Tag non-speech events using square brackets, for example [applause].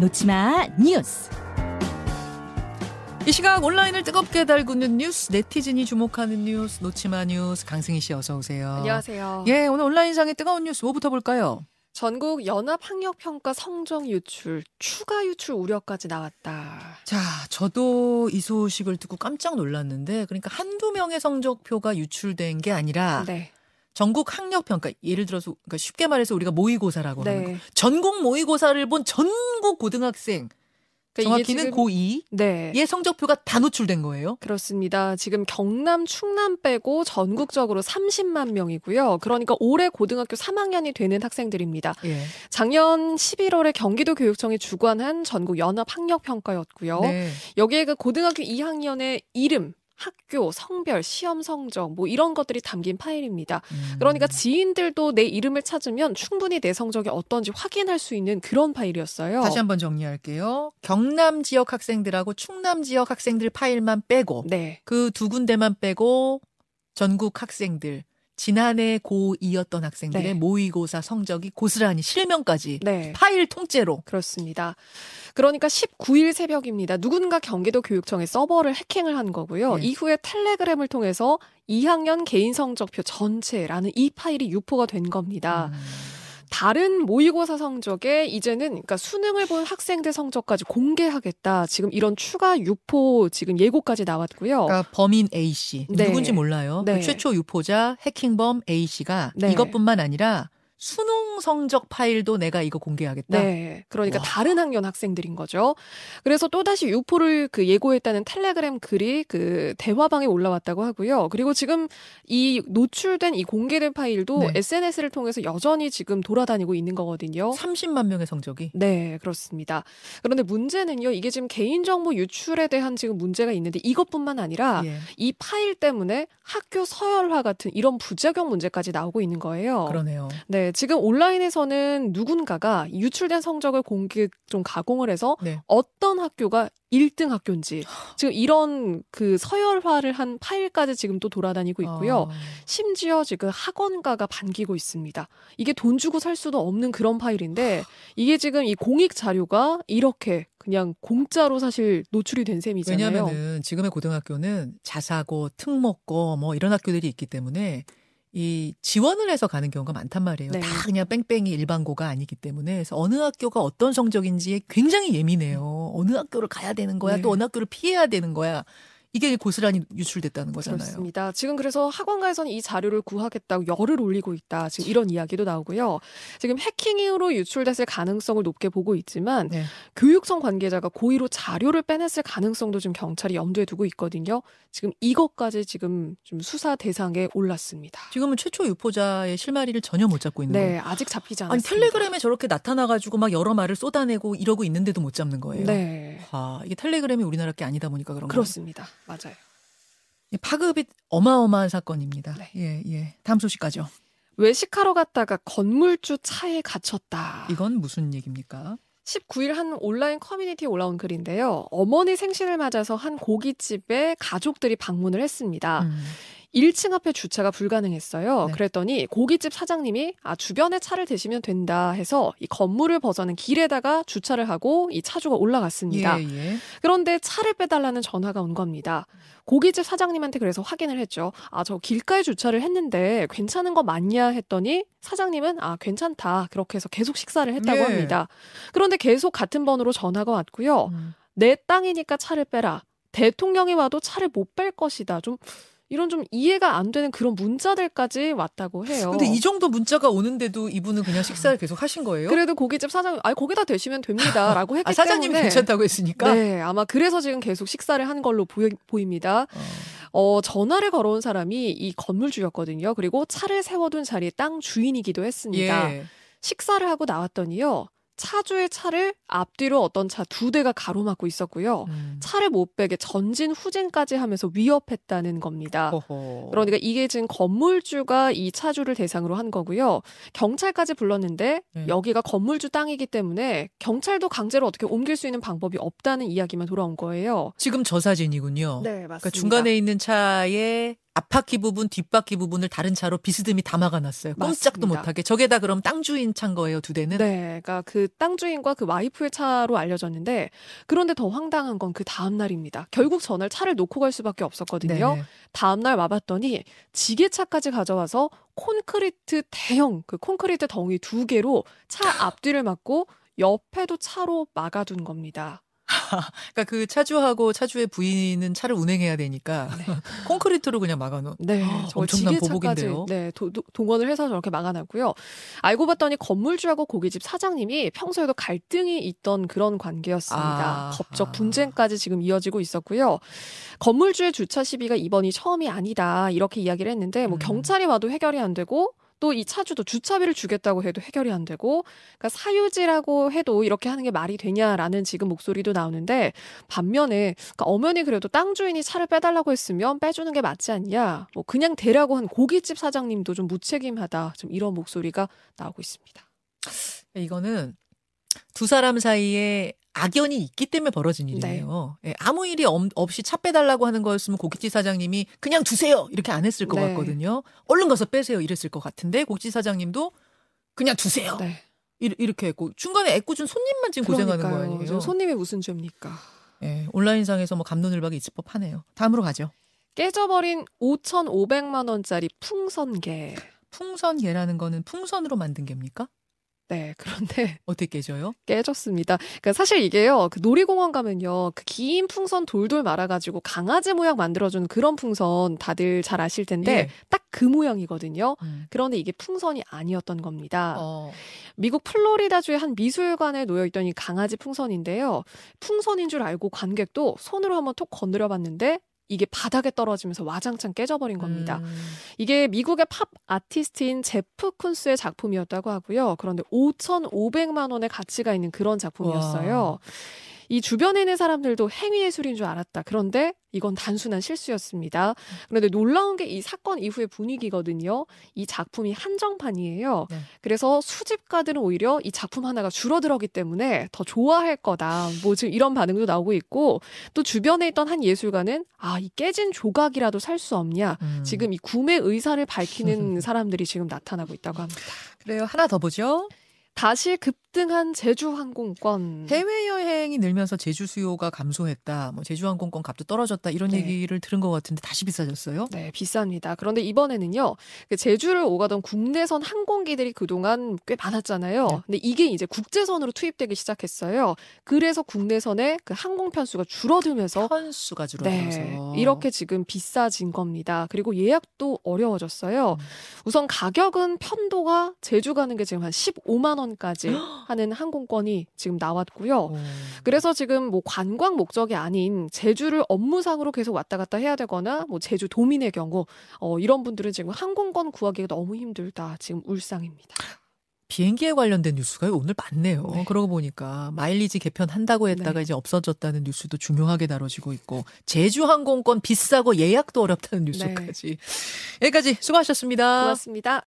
놓치마 뉴스. 이 시각 온라인을 뜨겁게 달구는 뉴스, 네티즌이 주목하는 뉴스, 놓치마 뉴스, 강승희 씨 어서 오세요. 안녕하세요. 예, 오늘 온라인상의 뜨거운 뉴스 뭐부터 볼까요? 전국 연합학력평가 성적 유출, 추가 유출 우려까지 나왔다. 자, 저도 이 소식을 듣고 깜짝 놀랐는데, 그러니까 한두 명의 성적표가 유출된 게 아니라, 네. 전국 학력 평가, 예를 들어서, 그러니까 쉽게 말해서 우리가 모의고사라고 하는 거. 네. 전국 모의고사를 본 전국 고등학생, 그러니까 정확히는 지금- 고2의 네. 성적표가 다 노출된 거예요. 그렇습니다. 지금 경남, 충남 빼고 전국적으로 30만 명이고요. 그러니까 올해 고등학교 3학년이 되는 학생들입니다. 예. 작년 11월에 경기도 교육청이 주관한 전국 연합 학력 평가였고요. 네. 여기에 그 고등학교 2학년의 이름, 학교, 성별, 시험 성적 뭐 이런 것들이 담긴 파일입니다. 음. 그러니까 지인들도 내 이름을 찾으면 충분히 내 성적이 어떤지 확인할 수 있는 그런 파일이었어요. 다시 한번 정리할게요. 경남 지역 학생들하고 충남 지역 학생들 파일만 빼고 네. 그 두 군데만 빼고 전국 학생들 지난해 고2였던 학생들의 네. 모의고사 성적이 고스란히 실명까지 네. 파일 통째로 그렇습니다. 그러니까 19일 새벽입니다. 누군가 경기도 교육청의 서버를 해킹을 한 거고요. 네. 이후에 텔레그램을 통해서 2학년 개인 성적표 전체라는 이 파일이 유포가 된 겁니다. 음. 다른 모의고사 성적에 이제는 그러니까 수능을 본 학생들 성적까지 공개하겠다. 지금 이런 추가 유포 지금 예고까지 나왔고요. 그러니까 범인 A 씨 네. 누군지 몰라요. 그 네. 최초 유포자 해킹범 A 씨가 네. 이것뿐만 아니라 수능 성적 파일도 내가 이거 공개하겠다. 네. 그러니까 와. 다른 학년 학생들인 거죠. 그래서 또다시 유포를 그 예고했다는 텔레그램 글이 그 대화방에 올라왔다고 하고요. 그리고 지금 이 노출된 이 공개된 파일도 네. SNS를 통해서 여전히 지금 돌아다니고 있는 거거든요. 30만 명의 성적이 네, 그렇습니다. 그런데 문제는요, 이게 지금 개인정보 유출에 대한 지금 문제가 있는데 이것뿐만 아니라 예. 이 파일 때문에 학교 서열화 같은 이런 부작용 문제까지 나오고 있는 거예요. 그러네요. 네, 지금 온라인에서는 누군가가 유출된 성적을 공개 좀 가공을 해서 네. 어떤 학교가 1등 학교인지 지금 이런 그 서열화를 한 파일까지 지금 또 돌아다니고 있고요. 아, 심지어 지금 학원가가 반기고 있습니다. 이게 돈 주고 살 수도 없는 그런 파일인데 이게 지금 이 공익 자료가 이렇게 그냥 공짜로 사실 노출이 된 셈이잖아요. 왜냐하면은 지금의 고등학교는 자사고, 특목고 뭐 이런 학교들이 있기 때문에 이 지원을 해서 가는 경우가 많단 말이에요. 네. 다 그냥 뺑뺑이 일반고가 아니기 때문에 그래서 어느 학교가 어떤 성적인지에 굉장히 예민해요. 어느 학교를 가야 되는 거야, 네. 또 어느 학교를 피해야 되는 거야. 이게 고스란히 유출됐다는 거잖아요. 그렇습니다. 지금 그래서 학원가에서는 이 자료를 구하겠다고 열을 올리고 있다. 지금 이런 이야기도 나오고요. 지금 해킹으로 유출됐을 가능성을 높게 보고 있지만 네. 교육청 관계자가 고의로 자료를 빼냈을 가능성도 지금 경찰이 염두에 두고 있거든요. 지금 이것까지 지금 좀 수사 대상에 올랐습니다. 지금은 최초 유포자의 실마리를 전혀 못 잡고 있는 거예요. 네, 아직 잡히지 아니 않았습니다. 텔레그램에 저렇게 나타나가지고 막 여러 말을 쏟아내고 이러고 있는데도 못 잡는 거예요. 네, 아, 이게 텔레그램이 우리나라 게 아니다 보니까 그런 거. 그렇습니다. 맞아요. 파급이 어마어마한 사건입니다. 네. 예, 예. 다음 소식 가죠. 외식하러 갔다가 건물주 차에 갇혔다. 이건 무슨 얘기입니까? 19일 한 온라인 커뮤니티에 올라온 글인데요. 어머니 생신을 맞아서 한 고깃집에 가족들이 방문을 했습니다. 음. 1층 앞에 주차가 불가능했어요. 네. 그랬더니 고깃집 사장님이 아 주변에 차를 대시면 된다 해서 이 건물을 벗어난 길에다가 주차를 하고 이 차주가 올라갔습니다. 예, 예. 그런데 차를 빼달라는 전화가 온 겁니다. 고깃집 사장님한테 그래서 확인을 했죠. 아, 저 길가에 주차를 했는데 괜찮은 거 맞냐 했더니 사장님은 아, 괜찮다. 그렇게 해서 계속 식사를 했다고 예. 합니다. 그런데 계속 같은 번호로 전화가 왔고요. 음. 내 땅이니까 차를 빼라. 대통령이 와도 차를 못 뺄 것이다. 좀 이런 좀 이해가 안 되는 그런 문자들까지 왔다고 해요. 근데 이 정도 문자가 오는데도 이분은 그냥 식사를 계속 하신 거예요? 그래도 고깃집 사장님, 아 거기다 대시면 됩니다라고 [laughs] 했기 아, 사장님이 때문에 괜찮다고 했으니까? 네, 아마 그래서 지금 계속 식사를 한 걸로 보이, 보입니다. 어. 어, 전화를 걸어온 사람이 이 건물주였거든요. 그리고 차를 세워둔 자리의 땅 주인이기도 했습니다. 예. 식사를 하고 나왔더니요. 차주의 차를 앞뒤로 어떤 차 두 대가 가로막고 있었고요. 음. 차를 못 빼게 전진 후진까지 하면서 위협했다는 겁니다. 허허. 그러니까 이게 지금 건물주가 이 차주를 대상으로 한 거고요. 경찰까지 불렀는데 네. 여기가 건물주 땅이기 때문에 경찰도 강제로 어떻게 옮길 수 있는 방법이 없다는 이야기만 돌아온 거예요. 지금 저 사진이군요. 네, 맞습니다. 그러니까 중간에 있는 차에 앞바퀴 부분, 뒷바퀴 부분을 다른 차로 비스듬히 다 막아놨어요. 꼼짝도 맞습니다. 못하게. 저게다 그럼 땅 주인 찬 거예요, 두 대는. 네, 그러니까 그 땅 주인과 그 와이프의 차로 알려졌는데 그런데 더 황당한 건 그 다음 날입니다. 결국 전날 차를 놓고 갈 수밖에 없었거든요. 네네. 다음 날 와봤더니 지게차까지 가져와서 콘크리트 대형 그 콘크리트 덩이 두 개로 차 앞뒤를 막고 옆에도 차로 막아둔 겁니다. [laughs] 그러니까 그 차주하고 차주의 부인은 차를 운행해야 되니까 [laughs] 콘크리트로 그냥 막아놓은. 네, 아, 저 엄청난 보복인데요. 네 도, 도- 동원을 해서 저렇게 막아놨고요. 알고 봤더니 건물주하고 고깃집 사장님이 평소에도 갈등이 있던 그런 관계였습니다. 아, 법적 아. 분쟁까지 지금 이어지고 있었고요. 건물주의 주차 시비가 이번이 처음이 아니다 이렇게 이야기를 했는데 뭐 음. 경찰이 와도 해결이 안 되고. 또 이 차주도 주차비를 주겠다고 해도 해결이 안 되고, 그러니까 사유지라고 해도 이렇게 하는 게 말이 되냐라는 지금 목소리도 나오는데 반면에 그러니까 엄연히 그래도 땅 주인이 차를 빼달라고 했으면 빼주는 게 맞지 않냐, 뭐 그냥 대라고 한 고깃집 사장님도 좀 무책임하다, 좀 이런 목소리가 나오고 있습니다. 이거는 두 사람 사이에 악연이 있기 때문에 벌어진 네. 일이에요. 예, 아무 일이 엄- 없이 차 빼달라고 하는 거였으면 고깃집 사장님이 그냥 두세요 이렇게 안 했을 것 네. 같거든요. 얼른 가서 빼세요 이랬을 것 같은데 고깃집 사장님도 그냥 두세요 네, 이- 이렇게 했고 중간에 애꿎은 손님만 지금 고생하는 거 그러니까요. 아니에요. 손님이 무슨 죄입니까? 예, 온라인상에서 뭐 감론을박이 있을 법하네요. 다음으로 가죠. 깨져버린 5,500만 원짜리 풍선개. 풍선개라는 거는 풍선으로 만든 개입니까? 네, 그런데 [laughs] 어떻게 깨져요? 깨졌습니다. 그러니까 사실 이게요, 그 놀이공원 가면요, 그 긴 풍선 돌돌 말아가지고 강아지 모양 만들어주는 그런 풍선 다들 잘 아실 텐데 예. 딱그 모양이거든요. 음. 그런데 이게 풍선이 아니었던 겁니다. 어, 미국 플로리다주의 한 미술관에 놓여 있던 이 강아지 풍선인데요. 풍선인 줄 알고 관객도 손으로 한번 톡 건드려 봤는데 이게 바닥에 떨어지면서 와장창 깨져버린 겁니다. 음. 이게 미국의 팝 아티스트인 제프 쿤스의 작품이었다고 하고요. 그런데 5,500만 원의 가치가 있는 그런 작품이었어요. 와. 이 주변에 있는 사람들도 행위예술인 줄 알았다. 그런데 이건 단순한 실수였습니다. 그런데 놀라운 게 이 사건 이후의 분위기거든요. 이 작품이 한정판이에요. 네. 그래서 수집가들은 오히려 이 작품 하나가 줄어들었기 때문에 더 좋아할 거다. 뭐 지금 이런 반응도 나오고 있고 또 주변에 있던 한 예술가는 아, 이 깨진 조각이라도 살 수 없냐. 음. 지금 이 구매 의사를 밝히는 [laughs] 사람들이 지금 나타나고 있다고 합니다. 그래요. 하나 더 보죠. 다시 급 등한 제주 항공권. 해외여행이 늘면서 제주 수요가 감소했다. 뭐 제주 항공권 값도 떨어졌다. 이런 네. 얘기를 들은 것 같은데 다시 비싸졌어요? 네, 비쌉니다. 그런데 이번에는요, 그 제주를 오가던 국내선 항공기들이 그동안 꽤 많았잖아요. 네. 근데 이게 이제 국제선으로 투입되기 시작했어요. 그래서 국내선의 그 항공 편수가 줄어들면서 편수가 줄어들어서. 네, 이렇게 지금 비싸진 겁니다. 그리고 예약도 어려워졌어요. 음. 우선 가격은 편도가 제주 가는 게 지금 한 15만 원까지 [gasps] 하는 항공권이 지금 나왔고요. 오. 그래서 지금 뭐 관광 목적이 아닌 제주를 업무상으로 계속 왔다 갔다 해야 되거나 뭐 제주 도민의 경우 어 이런 분들은 지금 항공권 구하기가 너무 힘들다. 지금 울상입니다. 비행기에 관련된 뉴스가 오늘 많네요. 네. 그러고 보니까 마일리지 개편한다고 했다가 네. 이제 없어졌다는 뉴스도 중요하게 다뤄지고 있고 제주 항공권 비싸고 예약도 어렵다는 뉴스까지. 여기까지 수고하셨습니다. 고맙습니다.